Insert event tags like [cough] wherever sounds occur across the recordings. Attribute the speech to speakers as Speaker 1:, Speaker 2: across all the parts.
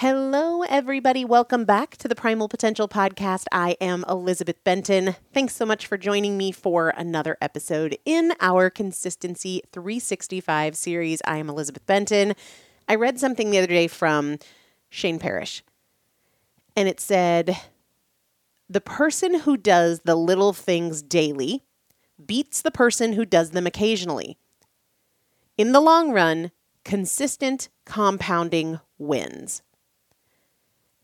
Speaker 1: Hello, everybody. Welcome back to the Primal Potential Podcast. I am Elizabeth Benton. Thanks so much for joining me for another episode in our Consistency 365 series. I am Elizabeth Benton. I read something the other day from Shane Parrish, and it said, The person who does the little things daily beats the person who does them occasionally. In the long run, consistent compounding wins.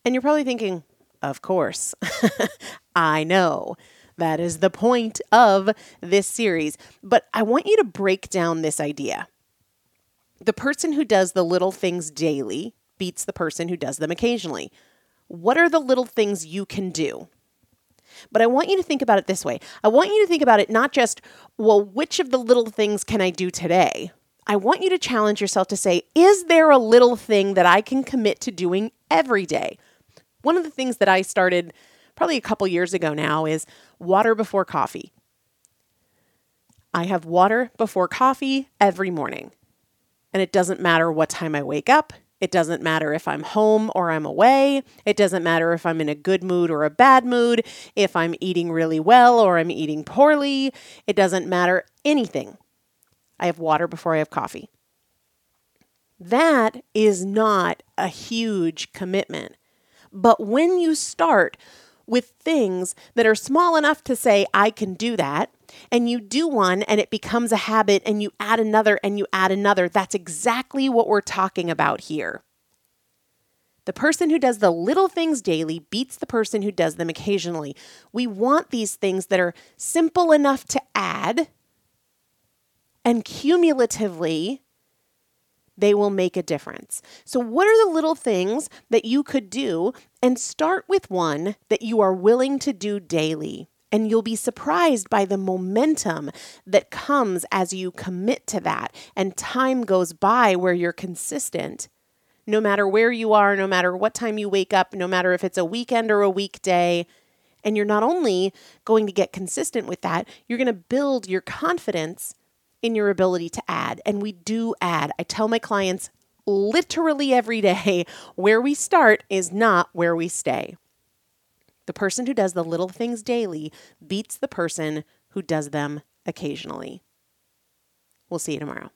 Speaker 1: And you're probably thinking, of course, [laughs] I know. That is the point of this series. But I want you to break down this idea. The person who does the little things daily beats the person who does them occasionally. What are the little things you can do? But I want you to think about it this way I want you to think about it not just, well, which of the little things can I do today? I want you to challenge yourself to say, is there a little thing that I can commit to doing every day? One of the things that I started probably a couple years ago now is water before coffee. I have water before coffee every morning. And it doesn't matter what time I wake up. It doesn't matter if I'm home or I'm away. It doesn't matter if I'm in a good mood or a bad mood, if I'm eating really well or I'm eating poorly. It doesn't matter anything. I have water before I have coffee. That is not a huge commitment. But when you start with things that are small enough to say, I can do that, and you do one and it becomes a habit, and you add another and you add another, that's exactly what we're talking about here. The person who does the little things daily beats the person who does them occasionally. We want these things that are simple enough to add and cumulatively they will make a difference. So, what are the little things that you could do? And start with one that you are willing to do daily. And you'll be surprised by the momentum that comes as you commit to that. And time goes by where you're consistent. No matter where you are, no matter what time you wake up, no matter if it's a weekend or a weekday. And you're not only going to get consistent with that, you're going to build your confidence in your ability to add. And we do add. I tell my clients literally every day [laughs] where we start is not where we stay. The person who does the little things daily beats the person who does them occasionally. We'll see you tomorrow.